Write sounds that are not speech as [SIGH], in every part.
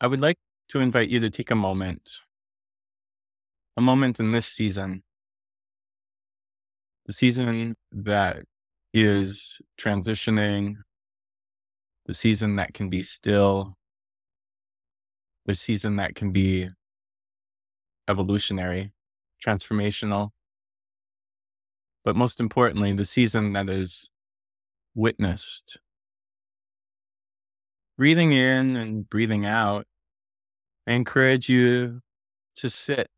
I would like to invite you to take a moment, a moment in this season, the season that is transitioning, the season that can be still, the season that can be evolutionary, transformational, but most importantly, the season that is witnessed. Breathing in and breathing out, I encourage you to sit,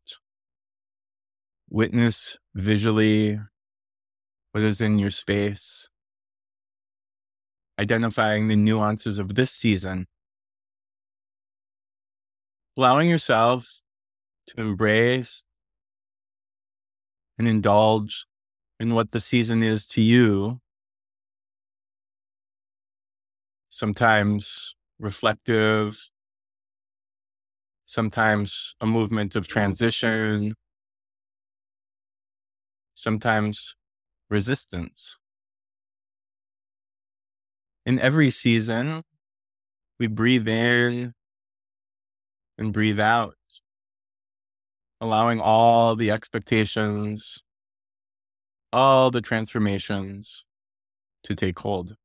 witness visually what is in your space, identifying the nuances of this season, allowing yourself to embrace and indulge in what the season is to you. Sometimes reflective, sometimes a movement of transition, sometimes resistance. In every season, we breathe in and breathe out, allowing all the expectations, all the transformations to take hold.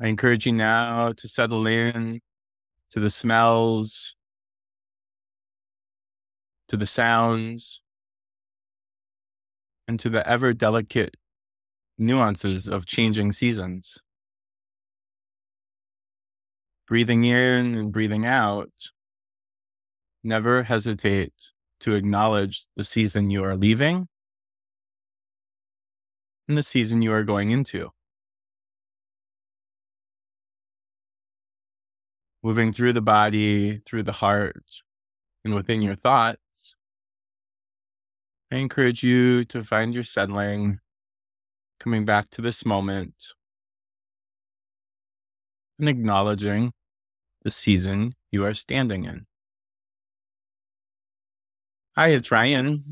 I encourage you now to settle in to the smells, to the sounds, and to the ever delicate nuances of changing seasons. Breathing in and breathing out, never hesitate to acknowledge the season you are leaving and the season you are going into. Moving through the body, through the heart, and within your thoughts, I encourage you to find your settling, coming back to this moment, and acknowledging the season you are standing in. Hi, it's Ryan.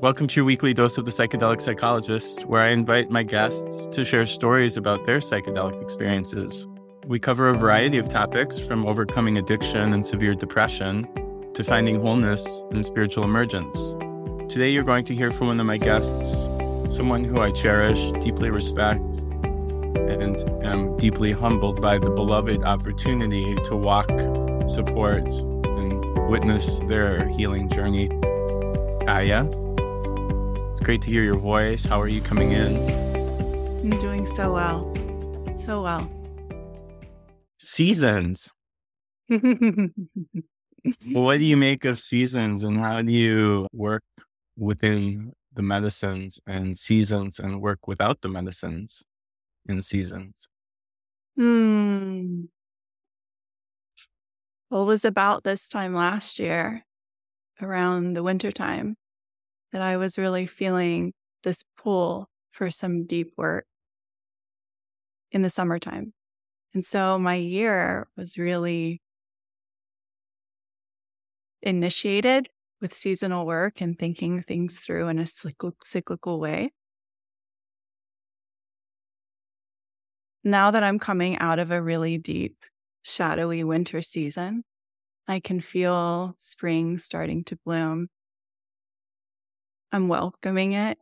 Welcome to your weekly dose of the psychedelic psychologist, where I invite my guests to share stories about their psychedelic experiences. We cover a variety of topics from overcoming addiction and severe depression to finding wholeness and spiritual emergence. Today, you're going to hear from one of my guests, someone who I cherish, deeply respect, and am deeply humbled by the beloved opportunity to walk, support, and witness their healing journey. Kaya, it's great to hear your voice. How are you coming in? I'm doing so well. So well. Seasons. [LAUGHS] what do you make of seasons and how do you work within the medicines and seasons and work without the medicines in seasons? Hmm. Well, it was about this time last year, around the winter time, that I was really feeling this pull for some deep work in the summertime. And so my year was really initiated with seasonal work and thinking things through in a cyclical way. Now that I'm coming out of a really deep shadowy winter season. I can feel spring starting to bloom. I'm welcoming it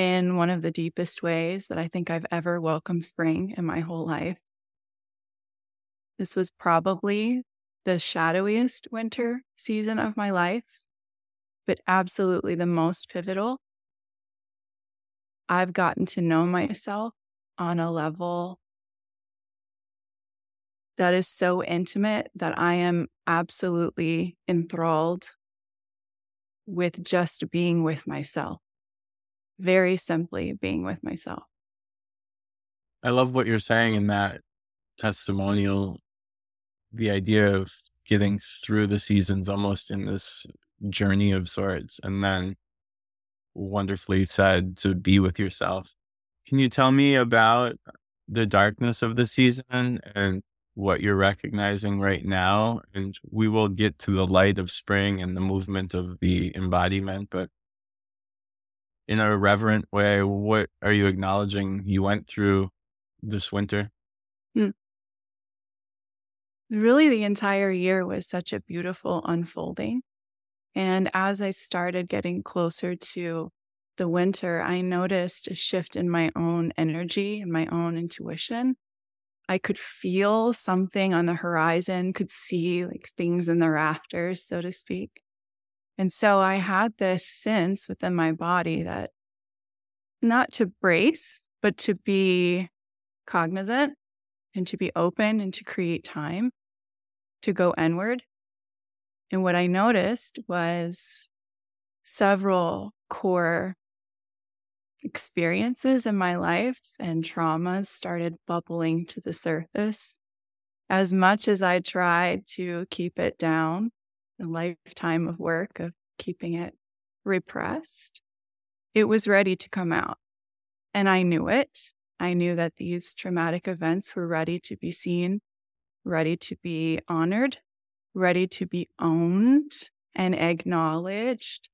in one of the deepest ways that I think I've ever welcomed spring in my whole life. This was probably the shadowiest winter season of my life, but absolutely the most pivotal. I've gotten to know myself on a level that is so intimate that I am absolutely enthralled with just being with myself. Very simply being with myself. I love what you're saying in that testimonial. The idea of getting through the seasons almost in this journey of sorts, and then wonderfully said to be with yourself. Can you tell me about the darkness of the season and what you're recognizing right now. And we will get to the light of spring and the movement of the embodiment. But in a reverent way, what are you acknowledging you went through this winter? Hmm. really the entire year was such a beautiful unfolding. And as I started getting closer to the winter, I noticed a shift in my own energy and my own intuition. I could feel something on the horizon, could see like things in the rafters, so to speak. And so I had this sense within my body that not to brace, but to be cognizant and to be open and to create time to go inward. And what I noticed was several core experiences in my life and traumas started bubbling to the surface. As much as I tried to keep it down, a lifetime of work of keeping it repressed, it was ready to come out. And I knew it. I knew that these traumatic events were ready to be seen, ready to be honored, ready to be owned and acknowledged.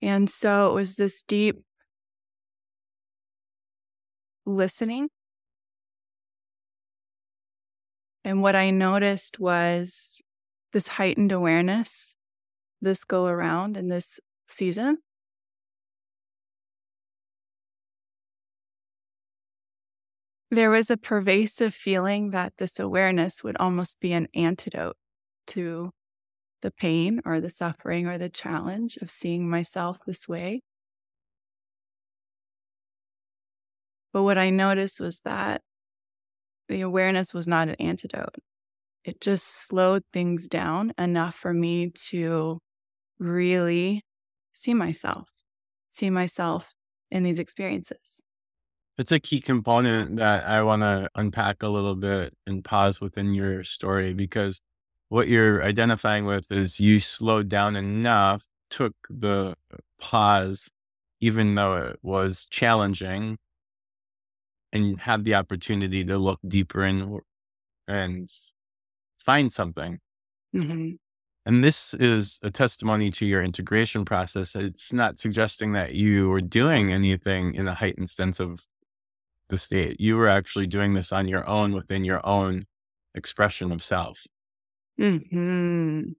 And so it was this deep listening. And what I noticed was this heightened awareness this go around in this season. There was a pervasive feeling that this awareness would almost be an antidote to the pain or the suffering or the challenge of seeing myself this way. But what I noticed was that the awareness was not an antidote. It just slowed things down enough for me to really see myself, see myself in these experiences. It's a key component that I want to unpack a little bit and pause within your story because what you're identifying with is you slowed down enough, took the pause, even though it was challenging, and have the opportunity to look deeper in and find something. Mm-hmm. And this is a testimony to your integration process. It's not suggesting that you were doing anything in a heightened sense of the state. You were actually doing this on your own within your own expression of self. Hmm.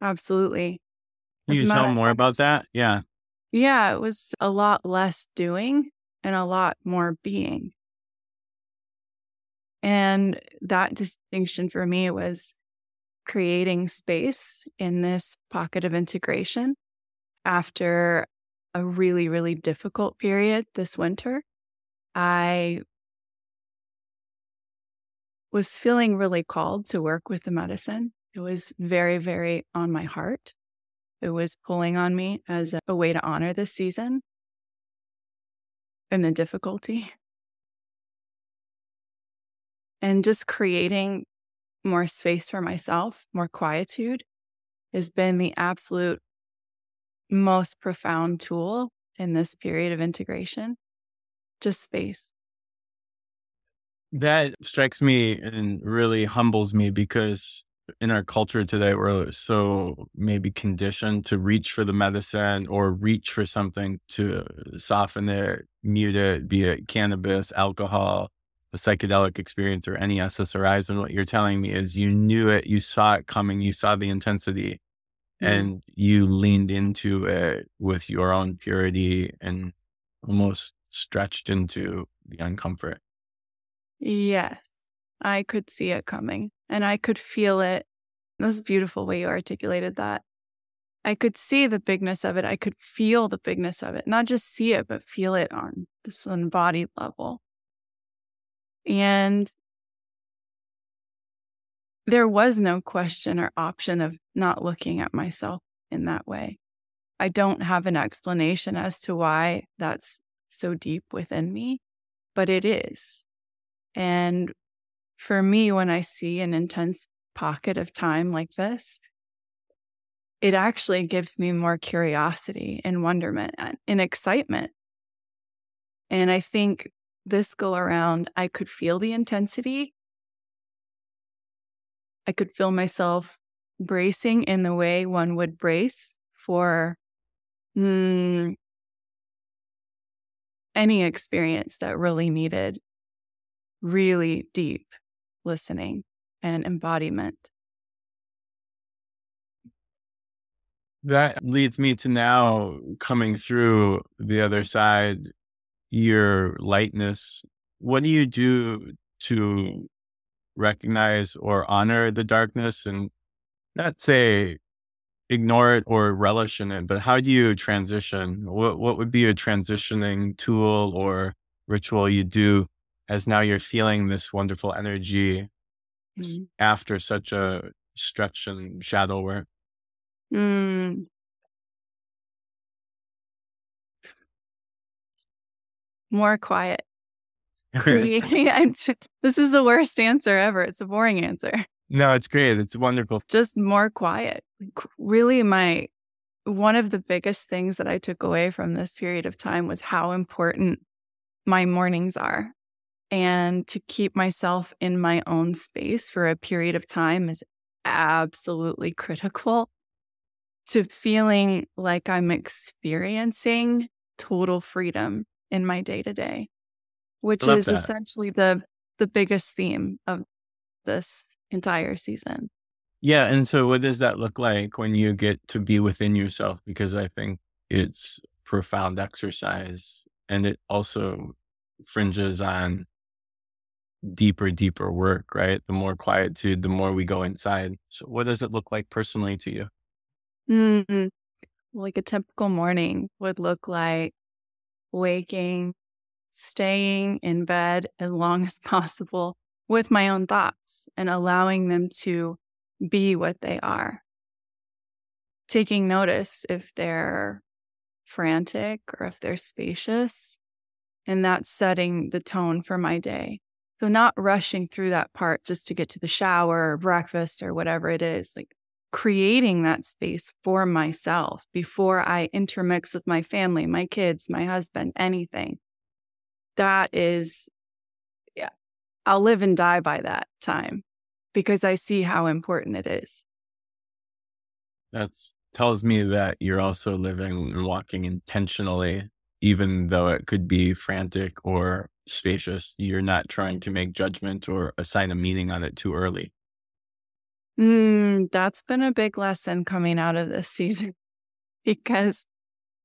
Absolutely. Can you tell more about that? Yeah. Yeah, it was a lot less doing and a lot more being. And that distinction for me was creating space in this pocket of integration after a really, really difficult period this winter. I was feeling really called to work with the medicine. It was very, very on my heart. It was pulling on me as a way to honor this season and the difficulty. And just creating more space for myself, more quietude has been the absolute most profound tool in this period of integration. Just space that strikes me and really humbles me because in our culture today, we're so maybe conditioned to reach for the medicine or reach for something to soften it, mute it, be it cannabis, alcohol, a psychedelic experience, or any SSRIs. And what you're telling me is you knew it, you saw it coming, you saw the intensity, mm-hmm. and you leaned into it with your own purity and almost stretched into the uncomfort. Yes, I could see it coming and I could feel it. This beautiful way you articulated that. I could see the bigness of it. I could feel the bigness of it, not just see it, but feel it on this embodied level. And there was no question or option of not looking at myself in that way. I don't have an explanation as to why that's so deep within me, but it is. And for me, when I see an intense pocket of time like this, it actually gives me more curiosity and wonderment and excitement. And I think this go around, I could feel the intensity. I could feel myself bracing in the way one would brace for mm, any experience that really needed really deep listening and embodiment. That leads me to now coming through the other side, your lightness. What do you do to recognize or honor the darkness and not say ignore it or relish in it, but how do you transition? What what would be a transitioning tool or ritual you do as now you're feeling this wonderful energy mm. after such a stretch and shadow work? Mm. More quiet. [LAUGHS] [LAUGHS] this is the worst answer ever. It's a boring answer. No, it's great. It's wonderful. Just more quiet. Really, my one of the biggest things that I took away from this period of time was how important my mornings are. And to keep myself in my own space for a period of time is absolutely critical to feeling like I'm experiencing total freedom in my day to day, which is that. essentially the the biggest theme of this entire season. Yeah, and so what does that look like when you get to be within yourself because I think it's profound exercise and it also fringes on deeper deeper work, right? The more quietude, the more we go inside. So what does it look like personally to you? Mm-hmm. Like a typical morning would look like waking, staying in bed as long as [LAUGHS] possible with my own thoughts and allowing them to be what they are. Taking notice if they're frantic or if they're spacious, and that's setting the tone for my day. So, not rushing through that part just to get to the shower or breakfast or whatever it is, like creating that space for myself before I intermix with my family, my kids, my husband, anything. That is, yeah, I'll live and die by that time because I see how important it is. That tells me that you're also living and walking intentionally, even though it could be frantic or spacious. You're not trying to make judgment or assign a meaning on it too early. Mm, that's been a big lesson coming out of this [LAUGHS] season because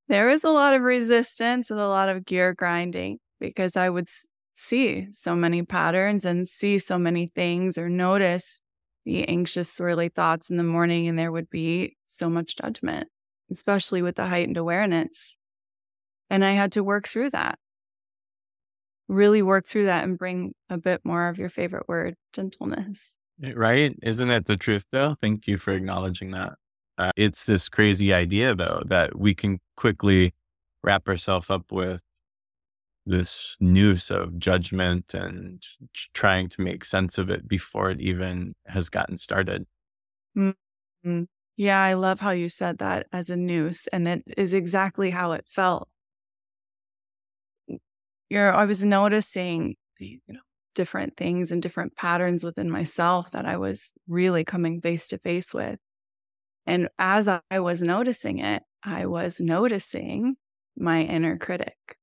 there was a lot of resistance and a lot of gear grinding because I would see so many patterns and see so many things or notice the anxious, swirly thoughts in the morning, and there would be so much judgment, especially with the heightened awareness. And I had to work through that, really work through that and bring a bit more of your favorite word, gentleness. Eh, right? Isn't that the truth, though? Thank you for acknowledging that. Uh, it's this crazy idea, though, that we can quickly wrap ourselves up with this noose of judgment and trying to make sense of it before it even has gotten started. Mm-hmm. Yeah, I love how you said that as a noose, and it is exactly how it felt. You're, I was noticing, you know, different things and different patterns within myself that I was really coming face to face with. And as I was noticing it, I was noticing my inner critic.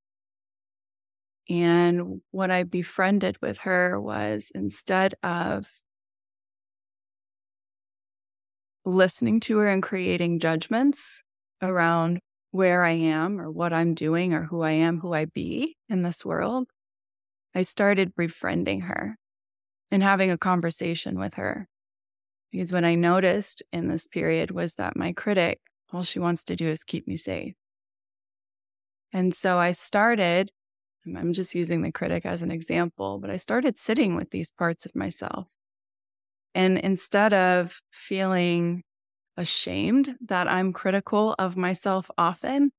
And what I befriended with her was instead of listening to her and creating judgments around where I am or what I'm doing or who I am, who I be in this world, I started befriending her and having a conversation with her. Because what I noticed in this period was that my critic, all she wants to do is keep me safe. And so I started, I'm just using the critic as an example, but I started sitting with these parts of myself. And instead of feeling ashamed that I'm critical of myself often,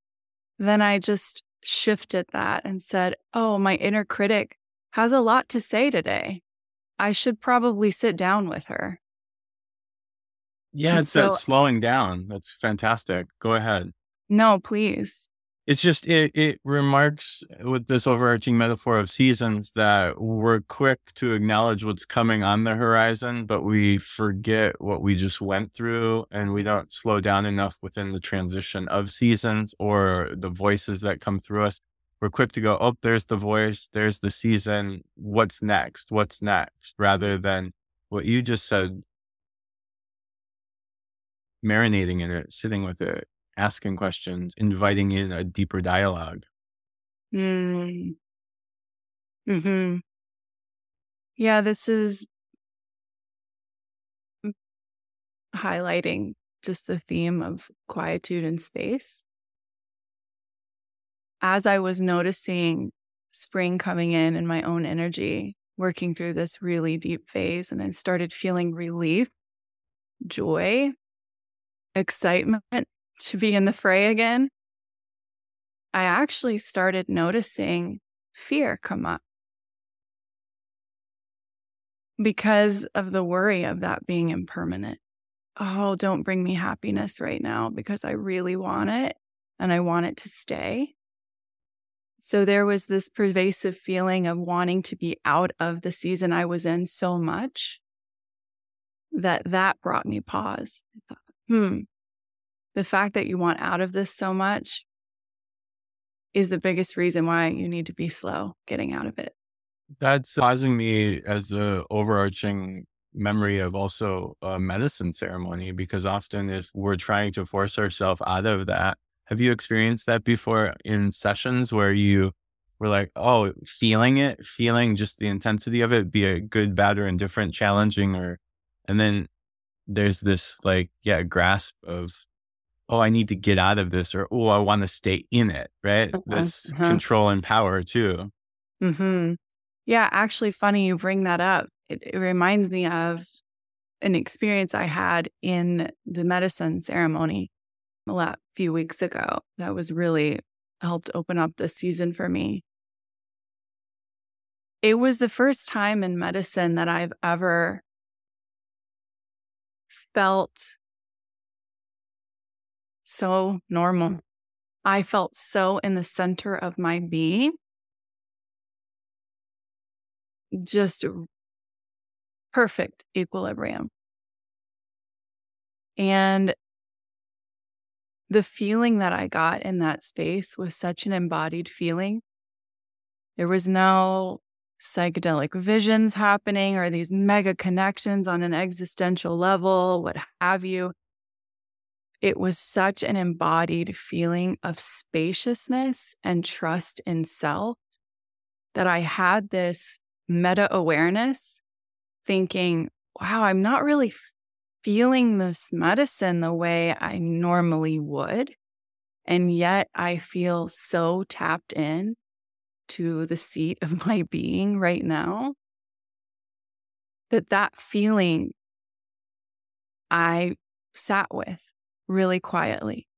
then I just shifted that and said, Oh, my inner critic has a lot to say today. I should probably sit down with her. Yeah, it's so, that slowing down. That's fantastic. Go ahead. No, please. It's just it it remarks with this overarching metaphor of seasons that we're quick to acknowledge what's coming on the horizon, but we forget what we just went through and we don't slow down enough within the transition of seasons or the voices that come through us we're quick to go, oh, there's the voice, there's the season. What's next? What's next? Rather than what you just said, marinating in it, sitting with it, asking questions, inviting in a deeper dialogue. Mm. Hmm. Yeah, this is highlighting just the theme of quietude and space. As I was noticing spring coming in in my own energy, working through this really deep phase, and I started feeling relief, joy, excitement to be in the fray again, I actually started noticing fear come up because of the worry of that being impermanent. Oh, don't bring me happiness right now because I really want it and I want it to stay. So there was this pervasive feeling of wanting to be out of the season I was in so much that that brought me pause. I thought, hmm, the fact that you want out of this so much is the biggest reason why you need to be slow getting out of it. That's causing me as a overarching memory of also a medicine ceremony because often if we're trying to force ourselves out of that, have you experienced that before in sessions where you were like, oh, feeling it, feeling just the intensity of it, be it good, bad, or indifferent, challenging, or, and then there's this like, yeah, grasp of oh, I need to get out of this or, oh, I want to stay in it, right? Uh-huh. This uh-huh. control and power too. Hmm. Yeah, actually, funny you bring that up. It, it reminds me of an experience I had in the medicine ceremony a lot, few weeks ago that was really helped open up the season for me. It was the first time in medicine that I've ever felt so normal. I felt so in the center of my being. Just perfect equilibrium. And the feeling that I got in that space was such an embodied feeling. There was no psychedelic visions happening or these mega connections on an existential level, what have you it was such an embodied feeling of spaciousness and trust in self that I had this meta awareness thinking, wow, I'm not really feeling this medicine the way I normally would. And yet I feel so tapped in to the seat of [LAUGHS] my being right now that that feeling I sat with really quietly.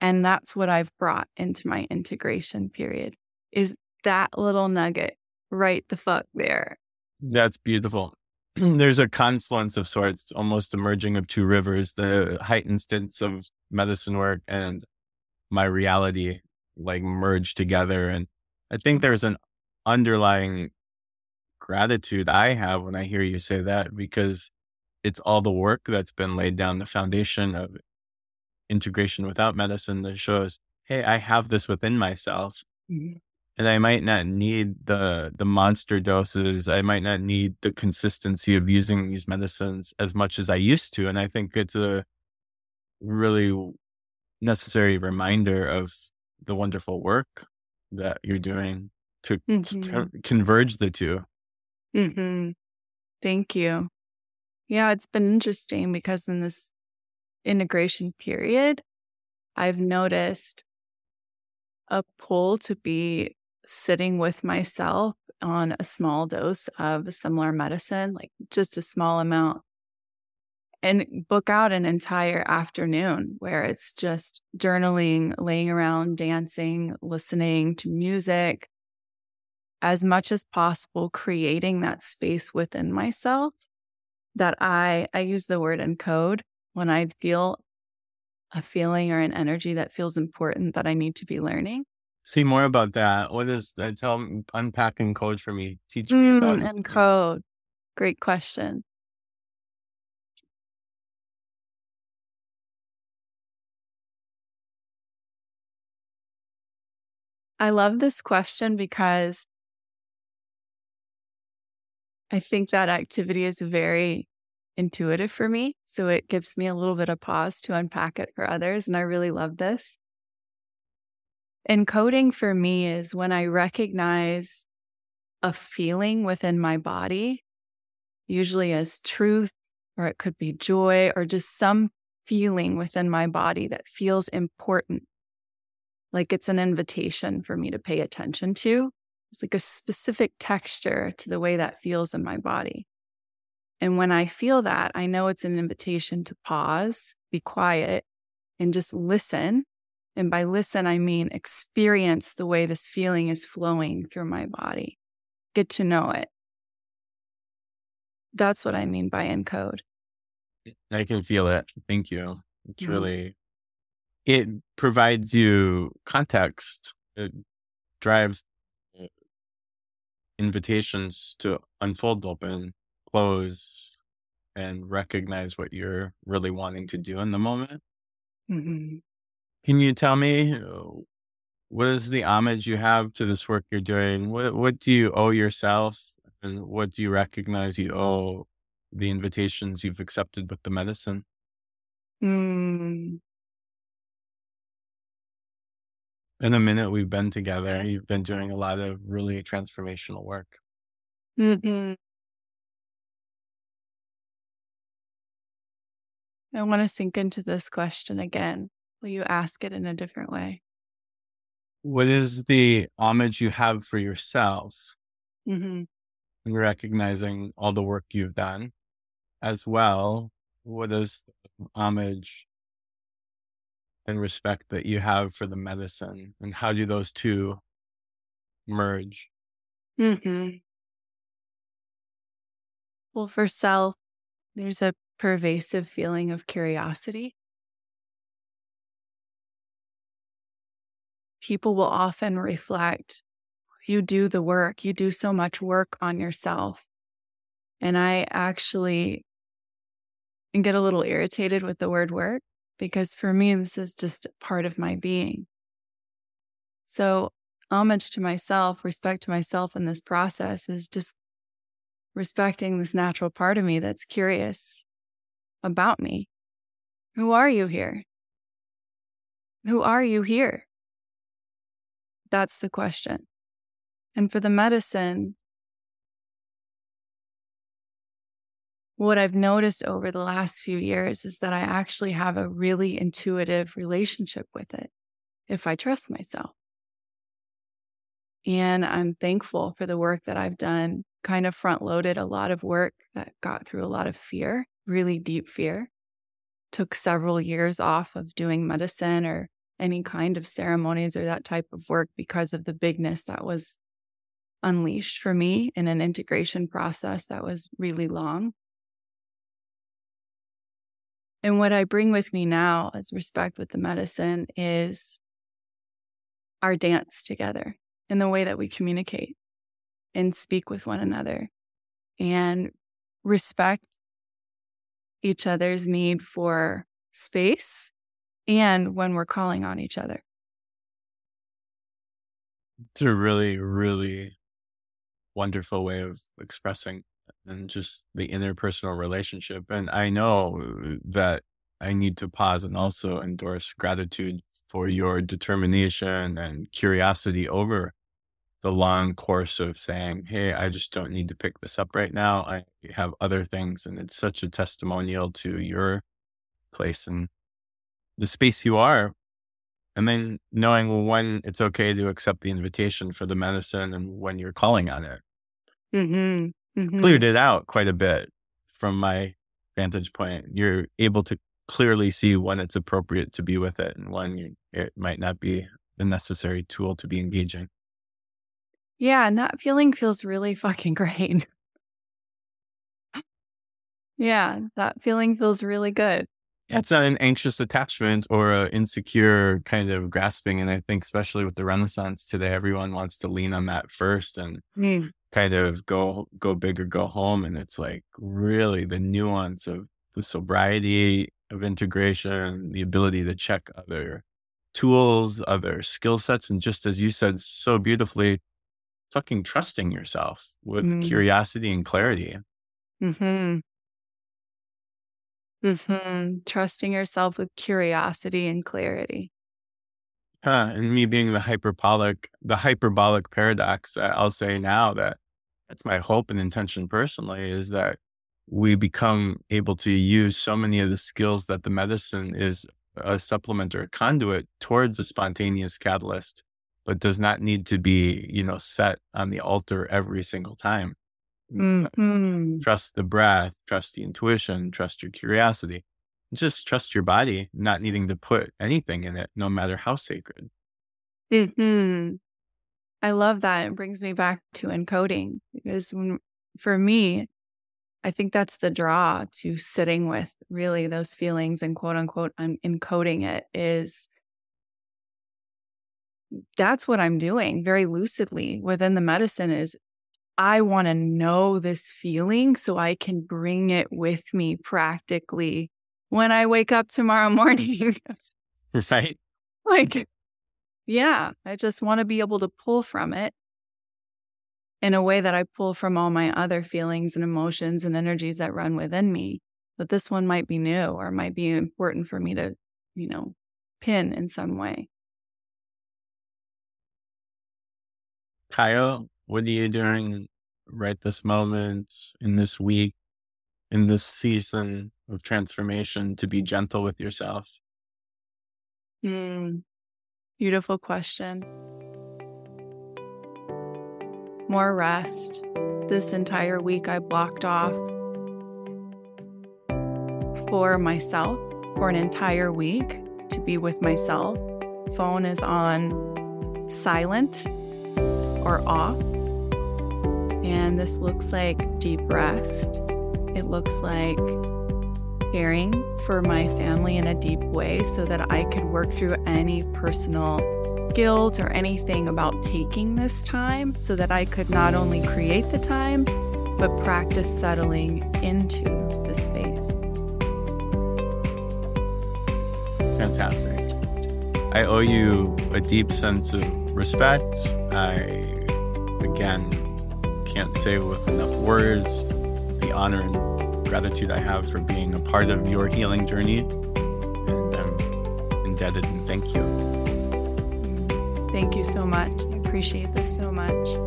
And that's what I've brought into my integration period is that little nugget right the fuck there. That's beautiful. [CLEARS THROAT] There's a confluence of sorts, almost a merging of two rivers, the heightened stints of medicine work and my reality like merge together. And I think there's an underlying gratitude I have when I hear you say that because it's all the work that's been laid down, the foundation of integration without medicine that shows, hey, I have this within myself. Mm-hmm. And I might not need the the monster doses. I might not need the consistency of using these medicines as much as I used to. And I think it's a really necessary reminder of the wonderful work that you're doing to mm-hmm. converge the 2 mm-hmm. Thank you. Yeah, it's been interesting because in this integration period, I've noticed a pull to be sitting with myself on a small dose of similar medicine, like just a small amount, and book out an entire afternoon where it's just journaling, laying around, dancing, listening to music, as much as possible, creating that space within myself that I, I use the word encode when I feel a feeling or an energy that feels important that I need to be learning. See more about that. What is that? Tell unpack code for me. Teach me mm, about it. Encode. Great question. I love this question because I think that activity is very intuitive for me. So it gives me a little bit of pause to unpack it for others. And I really love this. Encoding for me is when I recognize a feeling within my body, usually as truth, or it could be joy, or just some feeling within my body that feels important. Like it's an invitation for me to pay attention to. It's like a specific texture to the way that feels in my body. And when I feel that, I know it's an invitation to pause, be quiet, and just listen. And by listen, I mean experience the way this feeling is flowing through my body, get to know it. That's what I mean by encode. I can feel it. Thank you. It's mm-hmm. really, it provides you context. It drives invitations to unfold open, close, and recognize what you're really wanting to do in the moment. Mm-hmm. Can you tell me uh, what is the homage you have to this work you're doing? What what do you owe yourself, and what do you recognize you owe the invitations you've accepted with the medicine? Mm. in the minute we've been together, you've been doing a lot of really transformational work. Mm-hmm. I want to sink into this question again. Will you ask it in a different way? What is the homage you have for yourself mm-hmm. and recognizing all the work you've done? As well, what is the homage and respect that you have for the medicine and how do those two merge mm-hmm. well for self there's a pervasive feeling of curiosity people will often reflect you do the work you do so much work on yourself and i actually get a little irritated with the word work because for me, this is just part of my being. So, homage to myself, respect to myself in this process is just respecting this natural part of me that's curious about me. Who are you here? Who are you here? That's the question. And for the medicine, what I've noticed over the last few years is that I actually have a really intuitive relationship with it if I trust myself. And I'm thankful for the work that I've done, kind of front loaded a lot of work that got through a lot of fear, really deep fear. Took several years off of doing medicine or any kind of ceremonies or that type of work because of the bigness that was unleashed for me in an integration process that was really long. And what I bring with me now as respect with the medicine is our dance together in the way that we communicate and speak with one another and respect each other's need for space and when we're calling on each other. It's a really, really wonderful way of expressing and just the interpersonal relationship. And I know that I need to pause and also endorse gratitude for your determination and curiosity over the long course of saying, Hey, I just don't need to pick this up right now. I have other things. And it's such a testimonial to your place and the space you are. And then knowing when it's okay to accept the invitation for the medicine and when you're calling on it. Mm-hmm mm-hmm. cleared it out quite a bit from my vantage point. You're able to clearly see when it's appropriate to be with it and when you, it might not be the necessary tool to be engaging. Yeah, and that feeling feels really fucking [LAUGHS] great. yeah, that feeling feels really good. It's an anxious attachment or an insecure kind of grasping. And I think, especially with the Renaissance today, everyone wants to lean on that first and mm kind of go go big or go home and it's like really the nuance of the sobriety of integration the ability to check other tools, other skill sets, and just as you said so beautifully, fucking trusting yourself with mm. curiosity and clarity. Hmm. Hmm. Trusting yourself with curiosity and clarity. Huh. And me being the hyperbolic, the hyperbolic paradox, I'll say now that that's my hope and intention personally is that we become able to use so many of the skills that the medicine is a supplement or a conduit towards a spontaneous catalyst, but does not need to be, you know, set on the altar every single time. Mm-hmm. Trust the breath, trust the intuition, trust your curiosity. Just trust your body, not needing to put anything in it, no matter how sacred. Hmm. I love that. It brings me back to encoding because when, for me, I think that's the draw to sitting with really those feelings and quote unquote un- encoding it is that's what I'm doing very lucidly within the medicine is I want to know this feeling so I can bring it with me practically when I wake up tomorrow [LAUGHS] morning. right. [LAUGHS] Like, yeah, I just want to be able to pull from it in a way that I pull from all my other feelings and emotions and energies that run within me. But this one might be new or might be important for me to, you know, pin in some way. Kaya, what are you doing right this moment, in this week, in this season of transformation to be gentle with yourself? Hmm. Beautiful question more rest. This entire week, I blocked off for myself for an entire week to be with myself. Phone is on silent or off. And this looks like deep rest. It looks like caring for my family in a deep way so that I could work through any personal guilt or anything about taking this time so that I could not only create the time, but practice settling into the space. Fantastic. I owe you a deep sense of respect. I, again, can't say with enough words the honor and gratitude I have for being a part of your healing journey. And I'm indebted and thank you. Thank you so much. I appreciate this so much.